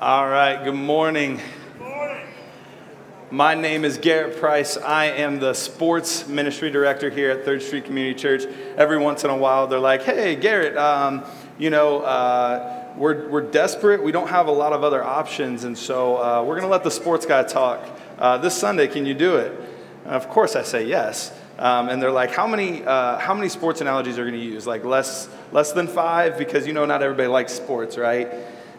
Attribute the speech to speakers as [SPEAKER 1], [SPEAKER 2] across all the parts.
[SPEAKER 1] All right, good morning. My name is Garrett Price. I am the sports ministry director here at Third Street Community Church. Every once in a while, they're like, hey, Garrett, um, you know, uh, we're, we're desperate. We don't have a lot of other options, and so uh, we're going to let the sports guy talk. Uh, this Sunday, can you do it? And of course, I say yes. Um, and they're like, how many, uh, how many sports analogies are going to use? Like less, less than five? Because you know not everybody likes sports, right?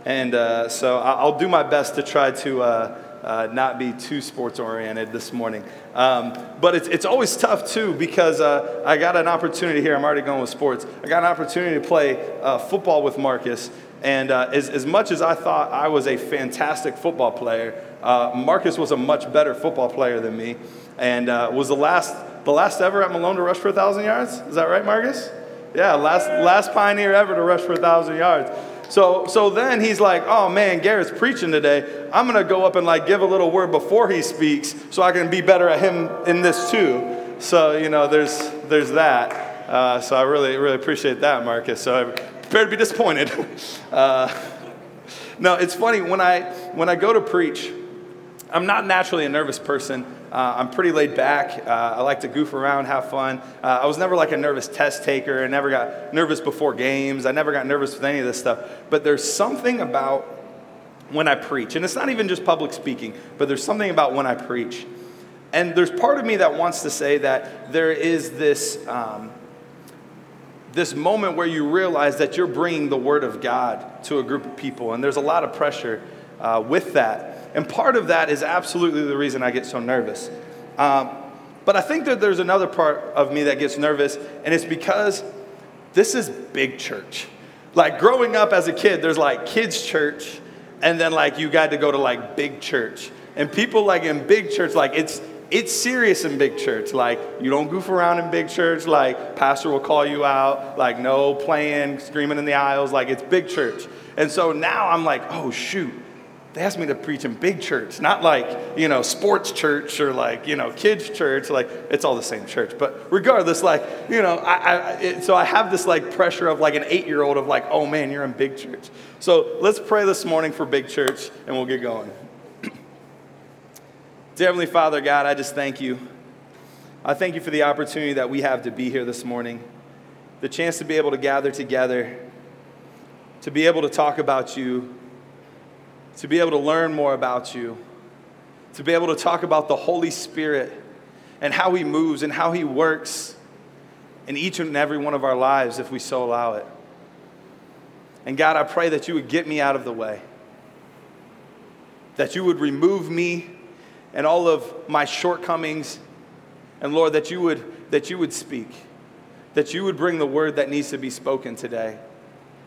[SPEAKER 1] And uh, so I'll do my best to try to uh, uh, not be too sports oriented this morning. Um, but it's, it's always tough too because uh, I got an opportunity here. I'm already going with sports. I got an opportunity to play uh, football with Marcus. And as, as much as I thought I was a fantastic football player, Marcus was a much better football player than me and was the last, the last ever at Malone to rush for 1,000 yards. Is that right, Marcus? Yeah, last, last pioneer ever to rush for 1,000 yards. So, so then he's like, oh man, Garrett's preaching today. I'm going to go up and like give a little word before he speaks so I can be better at him in this too. So, you know, there's, there's that. Uh, so I really, really appreciate that, Marcus. So I prepare to be disappointed. Uh, no, it's funny when I, when I go to preach, I'm not naturally a nervous person. Uh, I'm pretty laid back. Uh, I like to goof around, have fun. Uh, I was never like a nervous test taker. I never got nervous before games. I never got nervous with any of this stuff. But there's something about when I preach, and it's not even just public speaking, but there's something about when I preach. And there's part of me that wants to say that there is this, um, this moment where you realize that you're bringing the Word of God to a group of people, and there's a lot of pressure uh, with that. And part of that is absolutely the reason I get so nervous. Um, but I think that there's another part of me that gets nervous, and it's because this is big church. Like growing up as a kid, there's like kids' church, and then like you got to go to like big church. And people like in big church, like it's it's serious in big church. Like you don't goof around in big church. Like pastor will call you out. Like no playing, screaming in the aisles. Like it's big church. And so now I'm like, oh shoot, they asked me to preach in big church, not like, you know, sports church or like, you know, kids church. Like, it's all the same church. But regardless, like, you know, I, I it, so I have this like pressure of like an eight year old of like, oh man, you're in big church. So let's pray this morning for big church and we'll get going. Dear Heavenly Father, God, I just thank you. I thank you for the opportunity that we have to be here this morning, the chance to be able to gather together, to be able to talk about you to be able to learn more about you, to be able to talk about the Holy Spirit and how He moves and how He works in each and every one of our lives if we so allow it. And God, I pray that you would get me out of the way, that you would remove me and all of my shortcomings, and Lord, that you would, that you would speak, that you would bring the word that needs to be spoken today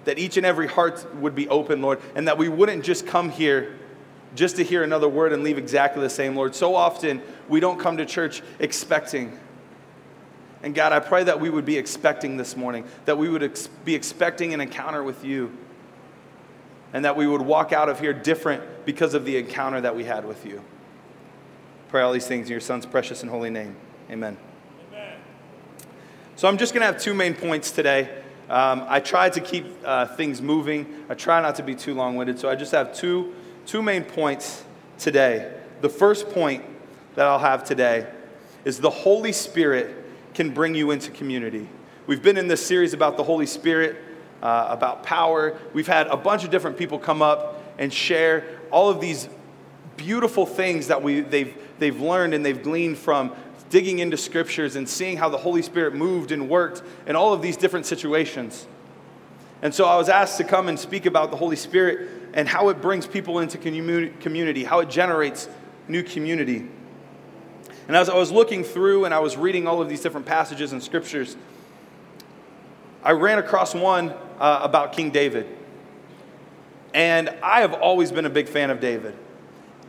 [SPEAKER 1] that each and every heart would be open, Lord, and that we wouldn't just come here just to hear another word and leave exactly the same, Lord. So often we don't come to church expecting. And God, I pray that we would be expecting this morning, that we would ex- be expecting an encounter with you, and that we would walk out of here different because of the encounter that we had with you. Pray all these things in your Son's precious and holy name. Amen. Amen. So I'm just going to have two main points today. Um, I try to keep uh, things moving. I try not to be too long winded. So I just have two, two main points today. The first point that I'll have today is the Holy Spirit can bring you into community. We've been in this series about the Holy Spirit, uh, about power. We've had a bunch of different people come up and share all of these beautiful things that we, they've, they've learned and they've gleaned from digging into scriptures and seeing how the Holy Spirit moved and worked in all of these different situations. And so I was asked to come and speak about the Holy Spirit and how it brings people into community, how it generates new community. And as I was looking through and I was reading all of these different passages and scriptures, I ran across one uh, about King David. And I have always been a big fan of David.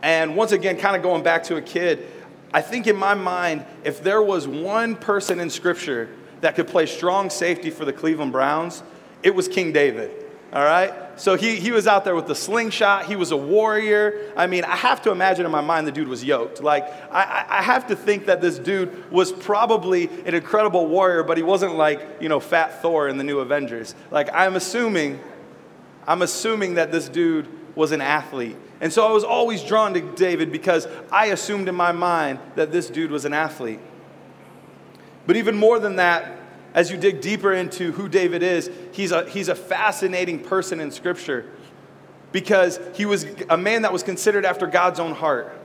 [SPEAKER 1] And once again, kind of going back to a kid, I think in my mind, if there was one person in Scripture that could play strong safety for the Cleveland Browns, it was King David. All right? So he, he was out there with the slingshot. He was a warrior. I mean, I have to imagine in my mind the dude was yoked. Like, I, I have to think that this dude was probably an incredible warrior, but he wasn't like, you know, Fat Thor in the new Avengers. Like, I'm assuming, I'm assuming that this dude was an athlete. And so I was always drawn to David because I assumed in my mind that this dude was an athlete. But even more than that, as you dig deeper into who David is, he's a, he's a fascinating person in Scripture because he was a man that was considered after God's own heart.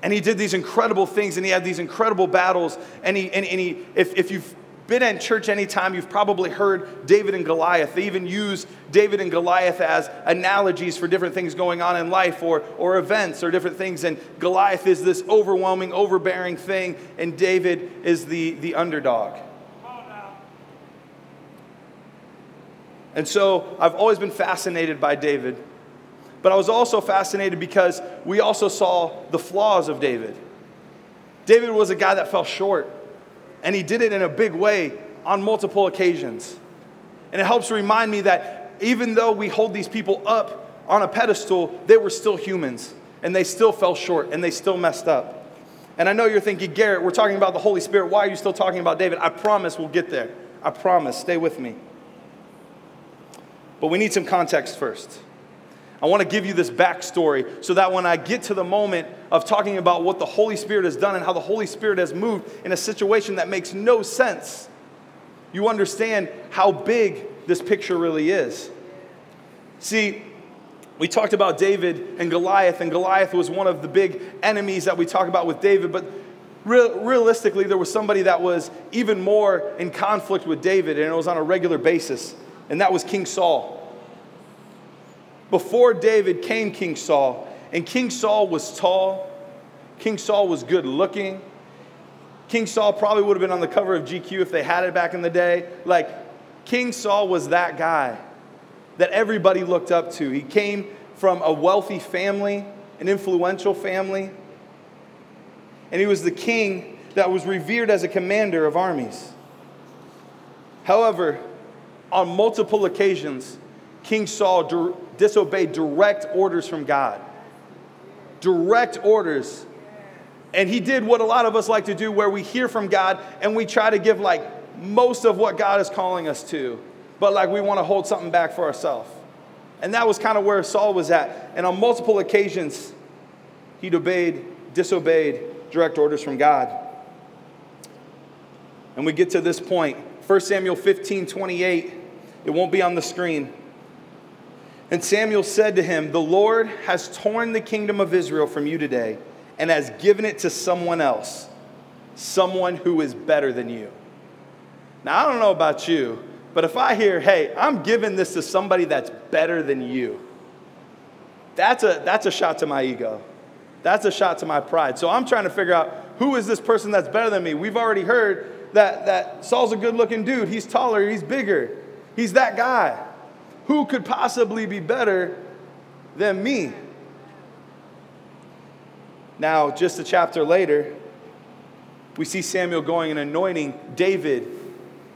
[SPEAKER 1] And he did these incredible things and he had these incredible battles. And he, and, and he if, if you've been in church anytime, you've probably heard David and Goliath. They even use David and Goliath as analogies for different things going on in life or, or events or different things. And Goliath is this overwhelming, overbearing thing, and David is the, the underdog. And so I've always been fascinated by David. But I was also fascinated because we also saw the flaws of David. David was a guy that fell short. And he did it in a big way on multiple occasions. And it helps remind me that even though we hold these people up on a pedestal, they were still humans and they still fell short and they still messed up. And I know you're thinking, Garrett, we're talking about the Holy Spirit. Why are you still talking about David? I promise we'll get there. I promise. Stay with me. But we need some context first. I want to give you this backstory so that when I get to the moment of talking about what the Holy Spirit has done and how the Holy Spirit has moved in a situation that makes no sense, you understand how big this picture really is. See, we talked about David and Goliath, and Goliath was one of the big enemies that we talk about with David, but real, realistically, there was somebody that was even more in conflict with David, and it was on a regular basis, and that was King Saul. Before David came King Saul, and King Saul was tall, King Saul was good looking. King Saul probably would have been on the cover of GQ if they had it back in the day. Like, King Saul was that guy that everybody looked up to. He came from a wealthy family, an influential family, and he was the king that was revered as a commander of armies. However, on multiple occasions, King Saul disobeyed direct orders from God. Direct orders. And he did what a lot of us like to do, where we hear from God and we try to give like most of what God is calling us to, but like we want to hold something back for ourselves. And that was kind of where Saul was at. And on multiple occasions, he obeyed, disobeyed direct orders from God. And we get to this point 1 Samuel 15 28. It won't be on the screen. And Samuel said to him, The Lord has torn the kingdom of Israel from you today and has given it to someone else, someone who is better than you. Now, I don't know about you, but if I hear, hey, I'm giving this to somebody that's better than you, that's a, that's a shot to my ego. That's a shot to my pride. So I'm trying to figure out who is this person that's better than me? We've already heard that, that Saul's a good looking dude. He's taller, he's bigger, he's that guy. Who could possibly be better than me? Now, just a chapter later, we see Samuel going and anointing David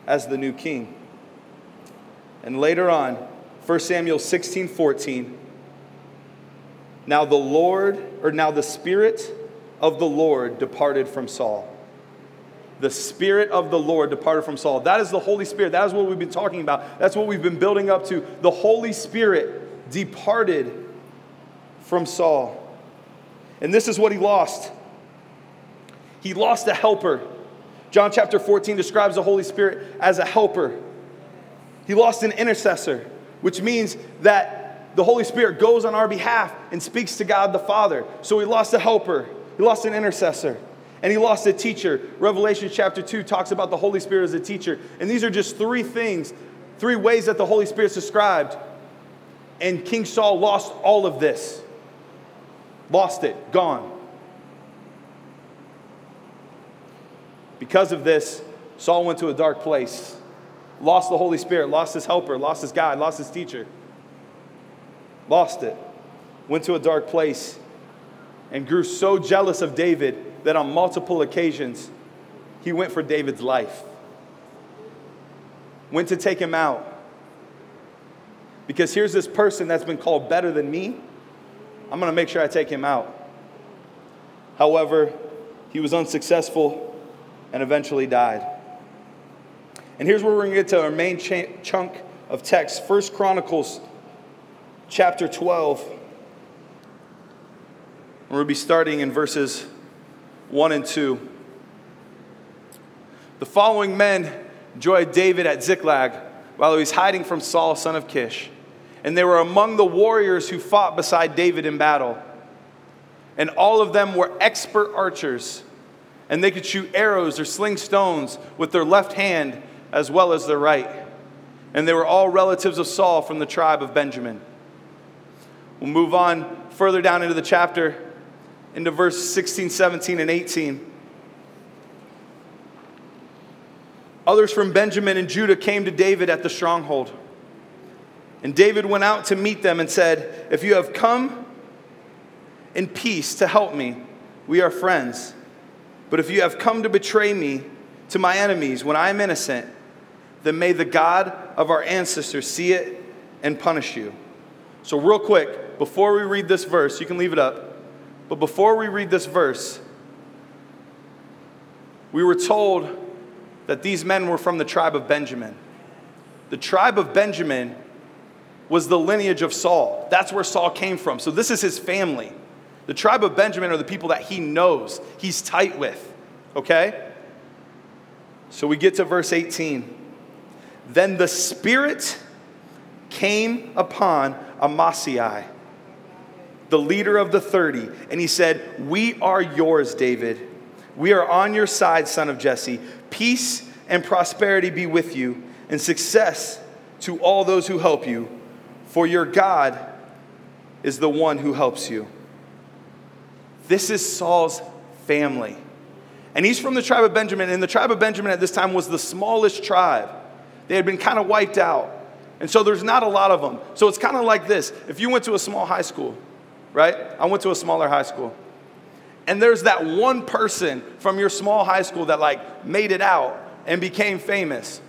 [SPEAKER 1] as the new king. And later on, 1 Samuel 16 14, now the Lord, or now the Spirit of the Lord departed from Saul the Spirit of the Lord departed from Saul. That is the Holy Spirit. That is what we've been talking about. That's what we've been building up to. The Holy Spirit departed from Saul. And this is what he lost he lost a helper. John chapter 14 describes the Holy Spirit as a helper. He lost an intercessor, which means that the Holy Spirit goes on our behalf and speaks to God the Father. So he lost a helper, he lost an intercessor and he lost a teacher. Revelation chapter 2 talks about the Holy Spirit as a teacher. And these are just three things, three ways that the Holy Spirit's described. And King Saul lost all of this. Lost it, gone. Because of this, Saul went to a dark place, lost the Holy Spirit, lost his helper, lost his guide, lost his teacher. Lost it. Went to a dark place and grew so jealous of David that on multiple occasions he went for David's life, went to take him out. Because here's this person that's been called better than me. I'm going to make sure I take him out. However, he was unsuccessful and eventually died. And here's where we're going to get to our main ch- chunk of text, First Chronicles chapter 12. We'll be starting in verses 1 and 2. The following men joined David at Ziklag while he was hiding from Saul, son of Kish. And they were among the warriors who fought beside David in battle. And all of them were expert archers, and they could shoot arrows or sling stones with their left hand as well as their right. And they were all relatives of Saul from the tribe of Benjamin. We'll move on further down into the chapter, into verse 16, 17, and 18. Others from Benjamin and Judah came to David at the stronghold. And David went out to meet them and said, If you have come in peace to help me, we are friends. But if you have come to betray me to my enemies when I am innocent, then may the God of our ancestors see it and punish you. So, real quick, before we read this verse, you can leave it up, but before we read this verse, we were told that these men were from the tribe of Benjamin. The tribe of Benjamin was the lineage of Saul. That's where Saul came from. So this is his family. The tribe of Benjamin are the people that he knows, he's tight with. Okay? So we get to verse 18. Then the Spirit came upon Amasai, the leader of the 30, and he said, We are yours, David. We are on your side, son of Jesse. Peace and prosperity be with you, and success to all those who help you, for your God is the one who helps you. This is Saul's family. And he's from the tribe of Benjamin, and the tribe of Benjamin at this time was the smallest tribe. They had been kind of wiped out. And so there's not a lot of them. So it's kind of like this if you went to a small high school, right? I went to a smaller high school and there's that one person from your small high school that like made it out and became famous.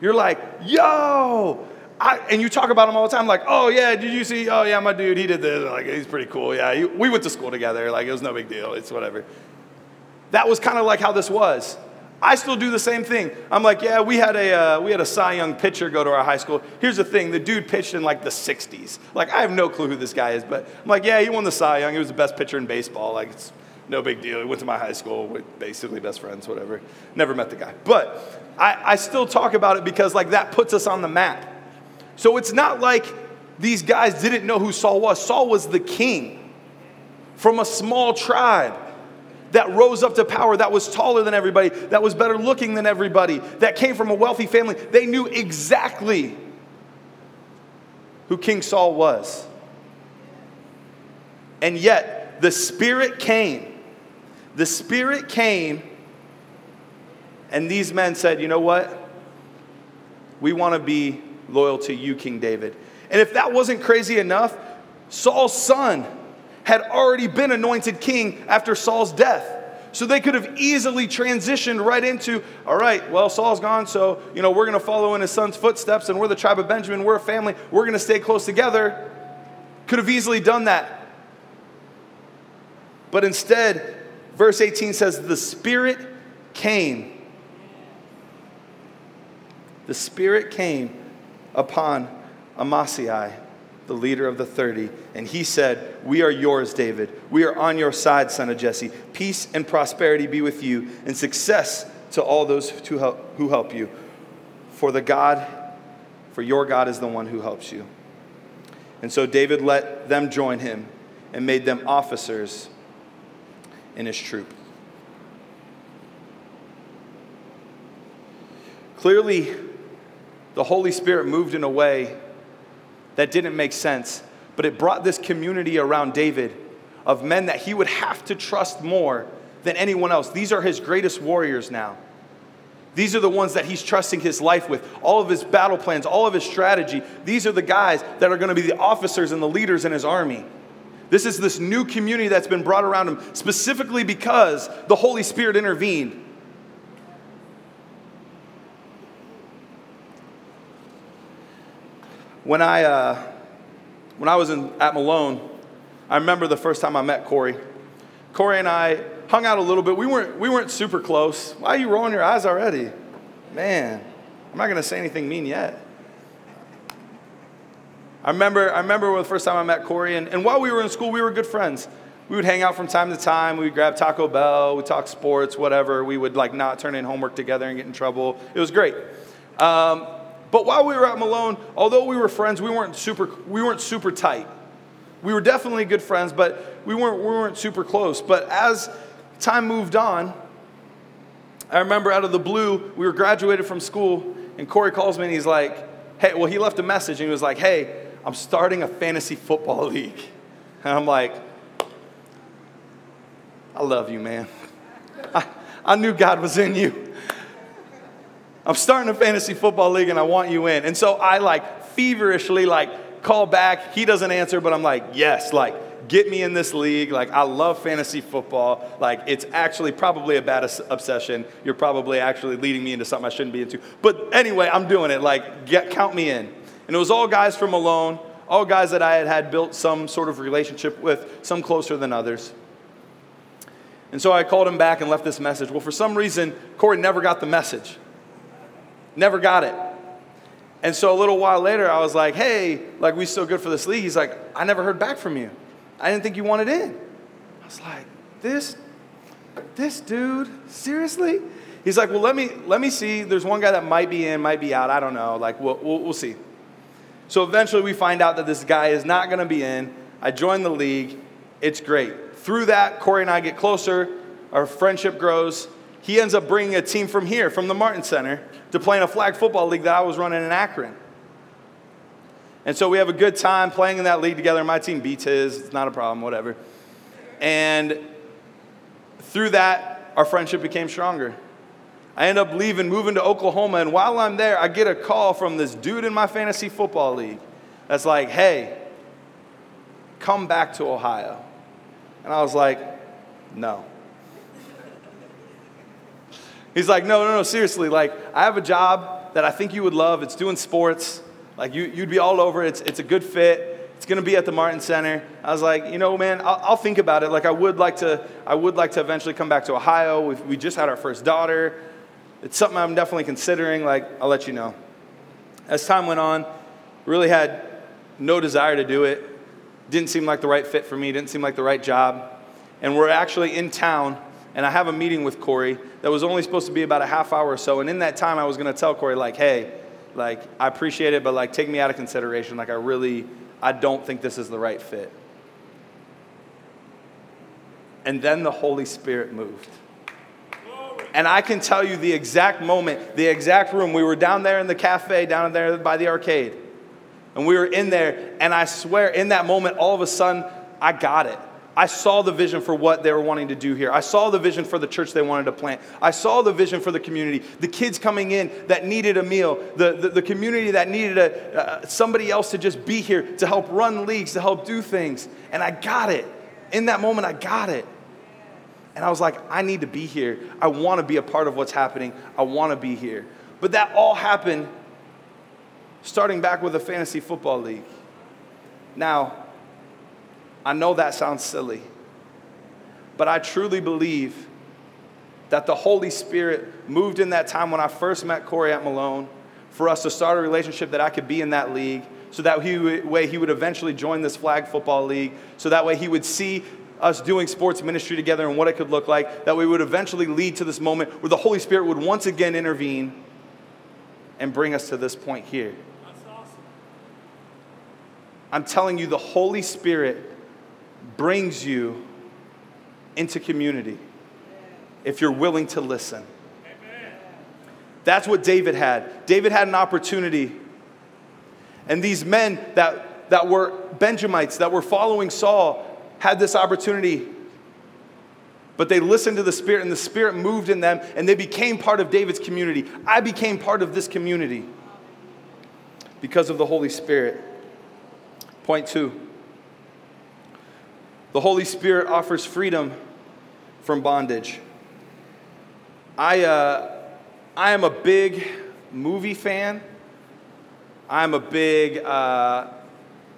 [SPEAKER 1] You're like, yo, I, and you talk about him all the time, like, oh yeah, did you see? Oh yeah, my dude, he did this. Like, he's pretty cool. Yeah, he, we went to school together. Like, it was no big deal. It's whatever. That was kind of like how this was. I still do the same thing. I'm like, yeah, we had a uh, we had a Cy Young pitcher go to our high school. Here's the thing: the dude pitched in like the '60s. Like, I have no clue who this guy is, but I'm like, yeah, he won the Cy Young. He was the best pitcher in baseball. Like, it's no big deal. He went to my high school, with basically best friends, whatever. Never met the guy. But I, I still talk about it because, like, that puts us on the map. So it's not like these guys didn't know who Saul was. Saul was the king from a small tribe that rose up to power, that was taller than everybody, that was better looking than everybody, that came from a wealthy family. They knew exactly who King Saul was. And yet, the Spirit came the Spirit came, and these men said, You know what? We want to be loyal to you, King David. And if that wasn't crazy enough, Saul's son had already been anointed king after Saul's death. So they could have easily transitioned right into, all right, well, Saul's gone, so, you know, we're going to follow in his son's footsteps, and we're the tribe of Benjamin, we're a family, we're going to stay close together. Could have easily done that. But instead, verse 18 says, The Spirit came. The Spirit came upon Amasai, the leader of the 30, and he said, We are yours, David. We are on your side, son of Jesse. Peace and prosperity be with you, and success to all those who help, who help you. For the God, for your God is the one who helps you. And so David let them join him and made them officers in his troop. Clearly, the Holy Spirit moved in a way that didn't make sense, but it brought this community around David of men that he would have to trust more than anyone else. These are his greatest warriors now. These are the ones that he's trusting his life with. All of his battle plans, all of his strategy. These are the guys that are going to be the officers and the leaders in his army. This is this new community that's been brought around him specifically because the Holy Spirit intervened. When I, uh, when I was in, at Malone, I remember the first time I met Corey. Corey and I hung out a little bit. We weren't, we weren't super close. Why are you rolling your eyes already? Man, I'm not going to say anything mean yet. I remember, I remember the first time I met Corey, and, and while we were in school, we were good friends. We would hang out from time to time. We would grab Taco Bell. We'd talk sports, whatever. We would like not turn in homework together and get in trouble. It was great. Um, but while we were at Malone, although we were friends, we weren't super, we weren't super tight. We were definitely good friends, but we weren't, we weren't super close. But as time moved on, I remember out of the blue, we were graduated from school, and Corey calls me and he's like, hey, well, he left a message and he was like, hey, I'm starting a fantasy football league. And I'm like, I love you, man. I, I knew God was in you. I'm starting a fantasy football league and I want you in. And so I like feverishly like call back. He doesn't answer, but I'm like, yes, like get me in this league. Like I love fantasy football. Like it's actually probably a bad obsession. You're probably actually leading me into something I shouldn't be into. But anyway, I'm doing it. Like get count me in. And it was all guys from Malone, all guys that I had had built some sort of relationship with, some closer than others. And so I called him back and left this message. Well, for some reason, Corey never got the message. Never got it. And so a little while later, I was like, hey, like, we still good for this league? He's like, I never heard back from you. I didn't think you wanted in. I was like, this, this dude, seriously? He's like, well, let me, let me see. There's one guy that might be in, might be out. I don't know. Like, we'll, we'll, we'll see. So eventually we find out that this guy is not going to be in. I join the league. It's great through that, Corey and I get closer, our friendship grows. He ends up bringing a team from here, from the Martin Center, to play in a flag football league that I was running in Akron. And so we have a good time playing in that league together. My team beats his, it's not a problem, whatever. And through that, our friendship became stronger. I end up leaving, moving to Oklahoma, and while I'm there, I get a call from this dude in my fantasy football league that's like, hey, come back to Ohio. And I was like, no. He's like, no, no, no, seriously. Like, I have a job that I think you would love. It's doing sports. Like, you, you'd be all over. It's, it's a good fit. It's going to be at the Martin Center. I was like, you know, man, I'll, I'll, think about it. Like, I would like to, I would like to eventually come back to Ohio. we we just had our first daughter. It's something I'm definitely considering. Like, I'll let you know. As time went on, really had no desire to do it didn't seem like the right fit for me, didn't seem like the right job. And we're actually in town, and I have a meeting with Corey that was only supposed to be about a half hour or so. And in that time, I was going to tell Corey, like, hey, like, I appreciate it, but like, take me out of consideration. Like, I really, I don't think this is the right fit. And then the Holy Spirit moved. And I can tell you the exact moment, the exact room. We were down there in the cafe, down there by the arcade. And we were in there, and I swear, in that moment, all of a sudden, I got it. I saw the vision for what they were wanting to do here. I saw the vision for the church they wanted to plant. I saw the vision for the community. The kids coming in that needed a meal. The, the, the community that needed a, uh, somebody else to just be here to help run leagues, to help do things. And I got it. In that moment, I got it. And I was like, I need to be here. I want to be a part of what's happening. I want to be here. But that all happened starting back with a fantasy football league. Now, I know that sounds silly, but I truly believe that the Holy Spirit moved in that time when I first met Corey at Malone for us to start a relationship that I could be in that league, so that he, way he would eventually join this flag football league, so that way he would see us doing sports ministry together and what it could look like, that we would eventually lead to this moment where the Holy Spirit would once again intervene and bring us to this point here. I'm telling you, the Holy Spirit brings you into community if you're willing to listen. That's what David had. David had an opportunity. And these men that, that were Benjamites, that were following Saul, had this opportunity. But they listened to the Spirit, and the Spirit moved in them, and they became part of David's community. I became part of this community because of the Holy Spirit. Point two the Holy Spirit offers freedom from bondage. I, uh, I am a big movie fan. I'm a big uh,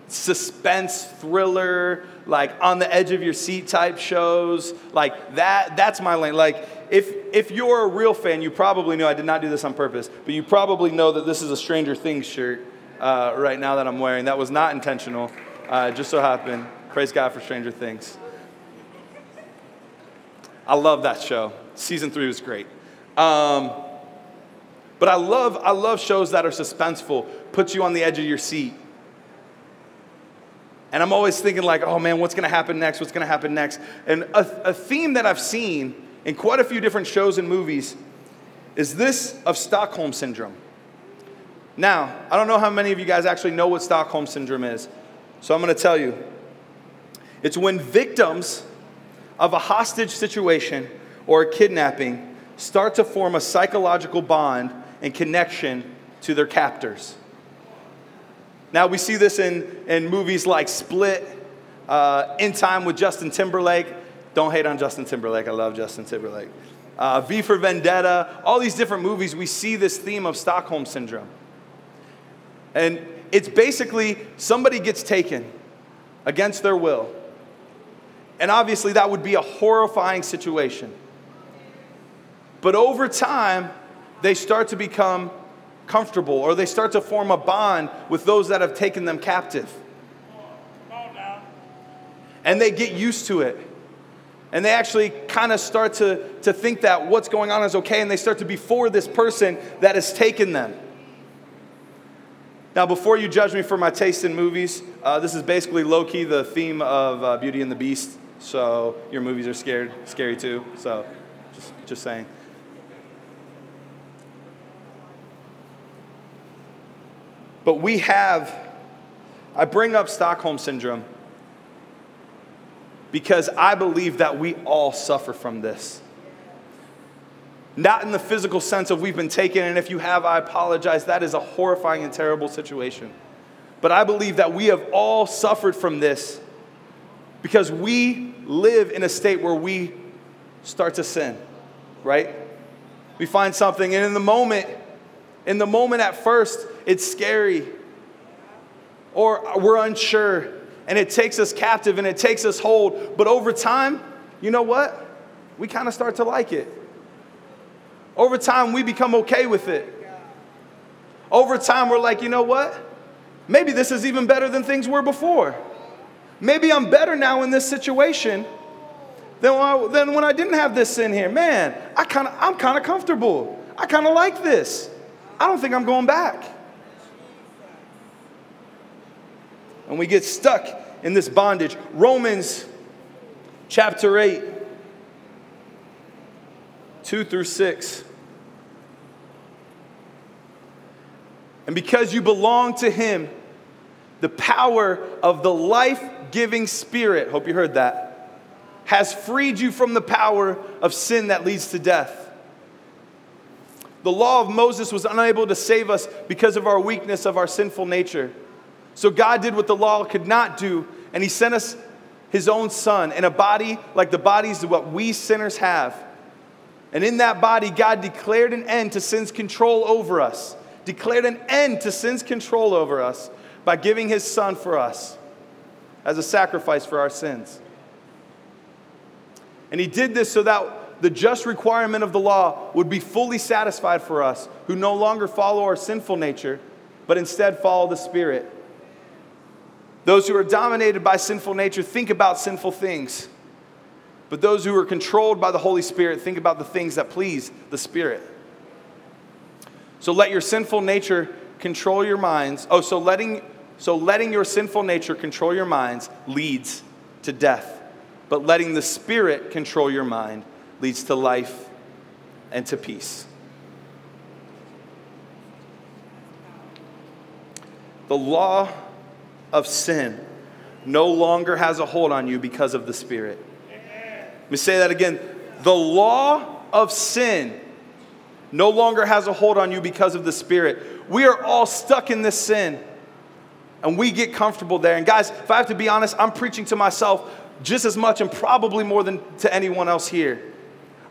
[SPEAKER 1] suspense thriller, like on the edge of your seat type shows. Like that, that's my lane. Like if, if you're a real fan, you probably know, I did not do this on purpose, but you probably know that this is a Stranger Things shirt uh, right now that I'm wearing. That was not intentional. Uh, just so happened. Praise God for Stranger Things. I love that show. Season three was great. Um, but I love, I love shows that are suspenseful, put you on the edge of your seat. And I'm always thinking, like, oh man, what's gonna happen next? What's gonna happen next? And a, a theme that I've seen in quite a few different shows and movies is this of Stockholm Syndrome. Now, I don't know how many of you guys actually know what Stockholm Syndrome is, so I'm gonna tell you. It's when victims of a hostage situation or a kidnapping start to form a psychological bond and connection to their captors. Now, we see this in, in movies like Split, uh, In Time with Justin Timberlake. Don't hate on Justin Timberlake, I love Justin Timberlake. Uh, v for Vendetta, all these different movies, we see this theme of Stockholm Syndrome. And it's basically somebody gets taken against their will. And obviously, that would be a horrifying situation. But over time, they start to become comfortable or they start to form a bond with those that have taken them captive. And they get used to it. And they actually kind of start to, to think that what's going on is okay, and they start to be for this person that has taken them. Now, before you judge me for my taste in movies, uh, this is basically low key the theme of uh, Beauty and the Beast. So your movies are scared, scary too. So just, just saying. But we have, I bring up Stockholm Syndrome because I believe that we all suffer from this. Not in the physical sense of we've been taken, and if you have, I apologize. That is a horrifying and terrible situation. But I believe that we have all suffered from this because we live in a state where we start to sin, right? We find something, and in the moment, in the moment at first, it's scary or we're unsure and it takes us captive and it takes us hold. But over time, you know what? We kind of start to like it. Over time, we become okay with it. Over time, we're like, you know what? Maybe this is even better than things were before. Maybe I'm better now in this situation than when I, than when I didn't have this sin here. Man, I kinda, I'm kind of comfortable. I kind of like this. I don't think I'm going back. And we get stuck in this bondage. Romans chapter 8, 2 through 6. And because you belong to Him, the power of the life giving Spirit, hope you heard that, has freed you from the power of sin that leads to death. The law of Moses was unable to save us because of our weakness of our sinful nature. So God did what the law could not do, and He sent us His own Son in a body like the bodies of what we sinners have. And in that body, God declared an end to sin's control over us, declared an end to sin's control over us by giving His Son for us as a sacrifice for our sins. And He did this so that the just requirement of the law would be fully satisfied for us who no longer follow our sinful nature, but instead follow the Spirit. Those who are dominated by sinful nature think about sinful things, but those who are controlled by the Holy Spirit think about the things that please the Spirit. So let your sinful nature control your minds. Oh, so letting so letting your sinful nature control your minds leads to death, but letting the Spirit control your mind leads to life and to peace. The law of sin no longer has a hold on you because of the Spirit. Let me say that again. The law of sin no longer has a hold on you because of the Spirit. We are all stuck in this sin and we get comfortable there. And guys, if I have to be honest, I'm preaching to myself just as much and probably more than to anyone else here.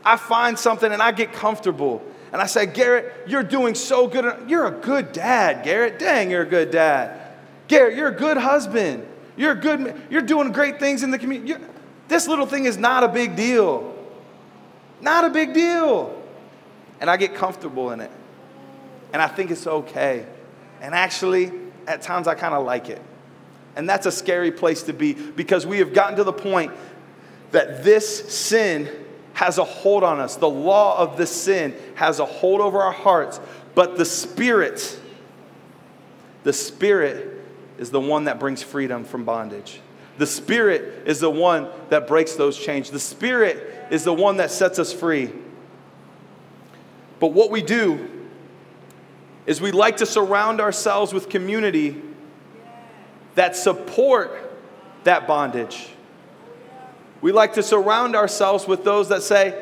[SPEAKER 1] I find something and I get comfortable. And I say, Garrett, you're doing so good. You're a good dad, Garrett. Dang, you're a good dad. Garrett, you're a good husband. You're a good, you're doing great things in the community. You're, this little thing is not a big deal. Not a big deal. And I get comfortable in it. And I think it's okay. And actually, at times I kind of like it. And that's a scary place to be because we have gotten to the point that this sin has a hold on us. The law of the sin has a hold over our hearts, but the Spirit, the Spirit is the one that brings freedom from bondage. The Spirit is the one that breaks those chains. The Spirit is the one that sets us free. But what we do is we like to surround ourselves with community that support that bondage. We like to surround ourselves with those that say,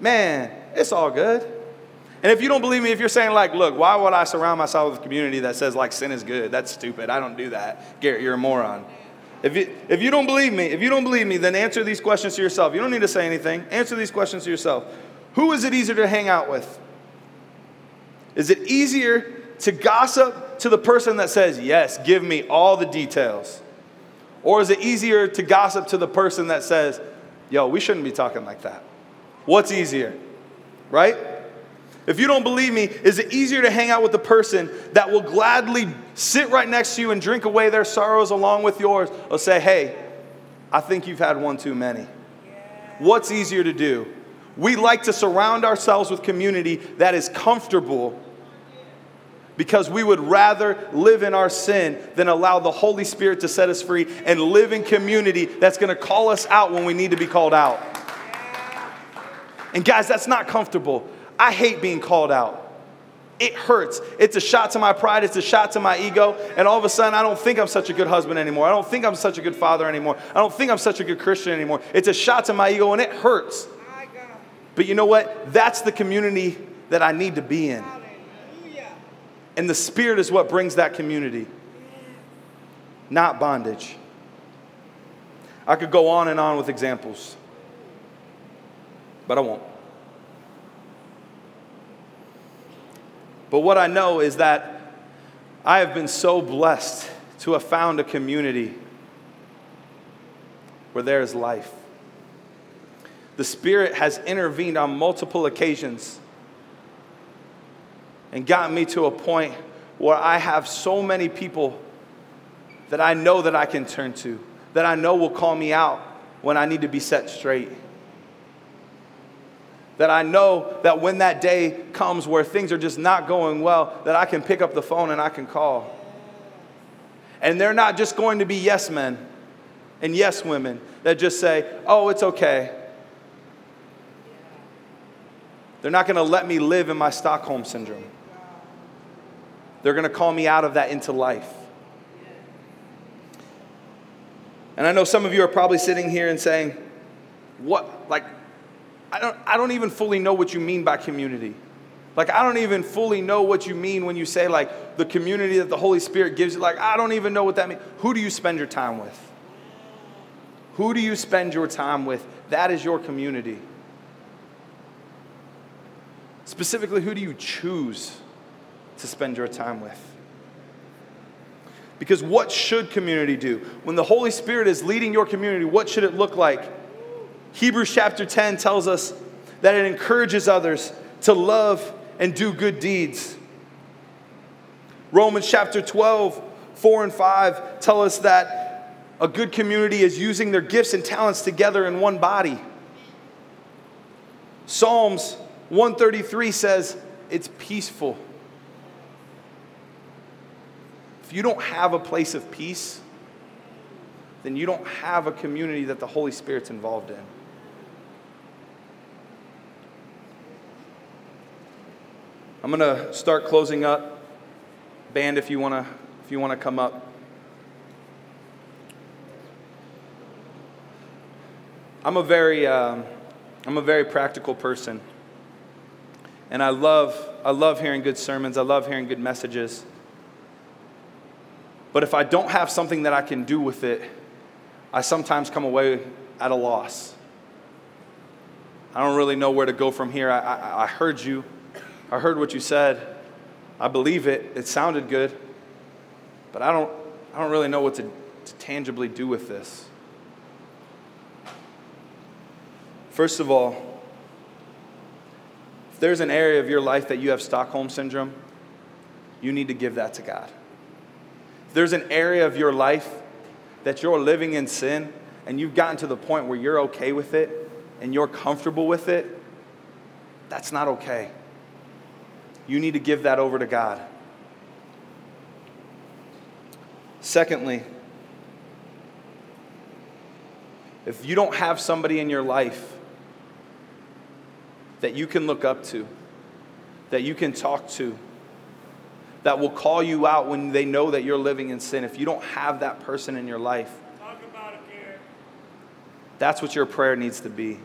[SPEAKER 1] man, it's all good. And if you don't believe me, if you're saying, like, look, why would I surround myself with community that says, like, sin is good? That's stupid. I don't do that. Garrett, you're a moron. If you, if you don't believe me, if you don't believe me, then answer these questions to yourself. You don't need to say anything. Answer these questions to yourself. Who is it easier to hang out with? Is it easier to gossip to the person that says, Yes, give me all the details? Or is it easier to gossip to the person that says, Yo, we shouldn't be talking like that? What's easier? Right? If you don't believe me, is it easier to hang out with the person that will gladly sit right next to you and drink away their sorrows along with yours, or say, Hey, I think you've had one too many? What's easier to do? We like to surround ourselves with community that is comfortable because we would rather live in our sin than allow the Holy Spirit to set us free and live in community that's going to call us out when we need to be called out. And guys, that's not comfortable. I hate being called out. It hurts. It's a shot to my pride, it's a shot to my ego, and all of a sudden I don't think I'm such a good husband anymore. I don't think I'm such a good father anymore. I don't think I'm such a good Christian anymore. It's a shot to my ego and it hurts. But you know what? That's the community that I need to be in. And the Spirit is what brings that community, not bondage. I could go on and on with examples, but I won't. But what I know is that I have been so blessed to have found a community where there is life. The Spirit has intervened on multiple occasions and gotten me to a point where I have so many people that I know that I can turn to, that I know will call me out when I need to be set straight. That I know that when that day comes where things are just not going well, that I can pick up the phone and I can call. And they're not just going to be yes men and yes women that just say, oh, it's okay. They're not going to let me live in my Stockholm syndrome. They're going to call me out of that into life. And I know some of you are probably sitting here and saying, What? Like, I don't, I don't even fully know what you mean by community. Like, I don't even fully know what you mean when you say, like, the community that the Holy Spirit gives you. Like, I don't even know what that means. Who do you spend your time with? Who do you spend your time with? That is your community. Specifically, who do you choose to spend your time with. Because what should community do? When the Holy Spirit is leading your community, what should it look like? Hebrews chapter 10 tells us that it encourages others to love and do good deeds. Romans chapter 12, 4 and 5 tell us that a good community is using their gifts and talents together in one body. Psalms 133 says it's peaceful if you don't have a place of peace, then you don't have a community that the Holy Spirit's involved in. I'm going to start closing up. Band, if you want to if you want to come up. I'm a very um, I'm a very practical person, and I love I love hearing good sermons. I love hearing good messages. But if I don't have something that I can do with it, I sometimes come away at a loss. I don't really know where to go from here. I, I, I heard you, I heard what you said. I believe it. It sounded good. But I don't, I don't really know what to, to tangibly do with this. First of all, if there's an area of your life that you have Stockholm syndrome, you need to give that to God. There's an area of your life that you're living in sin and you've gotten to the point where you're okay with it and you're comfortable with it, that's not okay. You need to give that over to God. Secondly, if you don't have somebody in your life that you can look up to, that you can talk to, that will call you out when they know that you're living in sin, if you don't have that person in your life,
[SPEAKER 2] Talk about it,
[SPEAKER 1] that's what your prayer needs to be.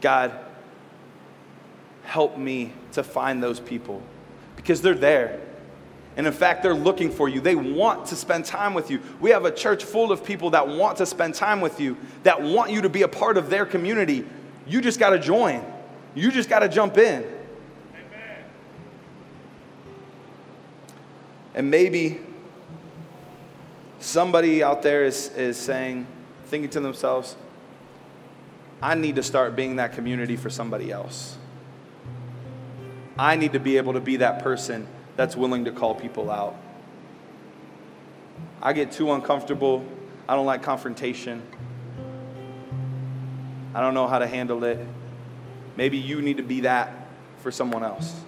[SPEAKER 1] God, help me to find those people because they're there. And in fact, they're looking for you. They want to spend time with you. We have a church full of people that want to spend time with you, that want you to be a part of their community. You just got to join, you just got to jump in. And maybe somebody out there is, is saying, thinking to themselves, I need to start being that community for somebody else. I need to be able to be that person that's willing to call people out. I get too uncomfortable. I don't like confrontation. I don't know how to handle it. Maybe you need to be that for someone else.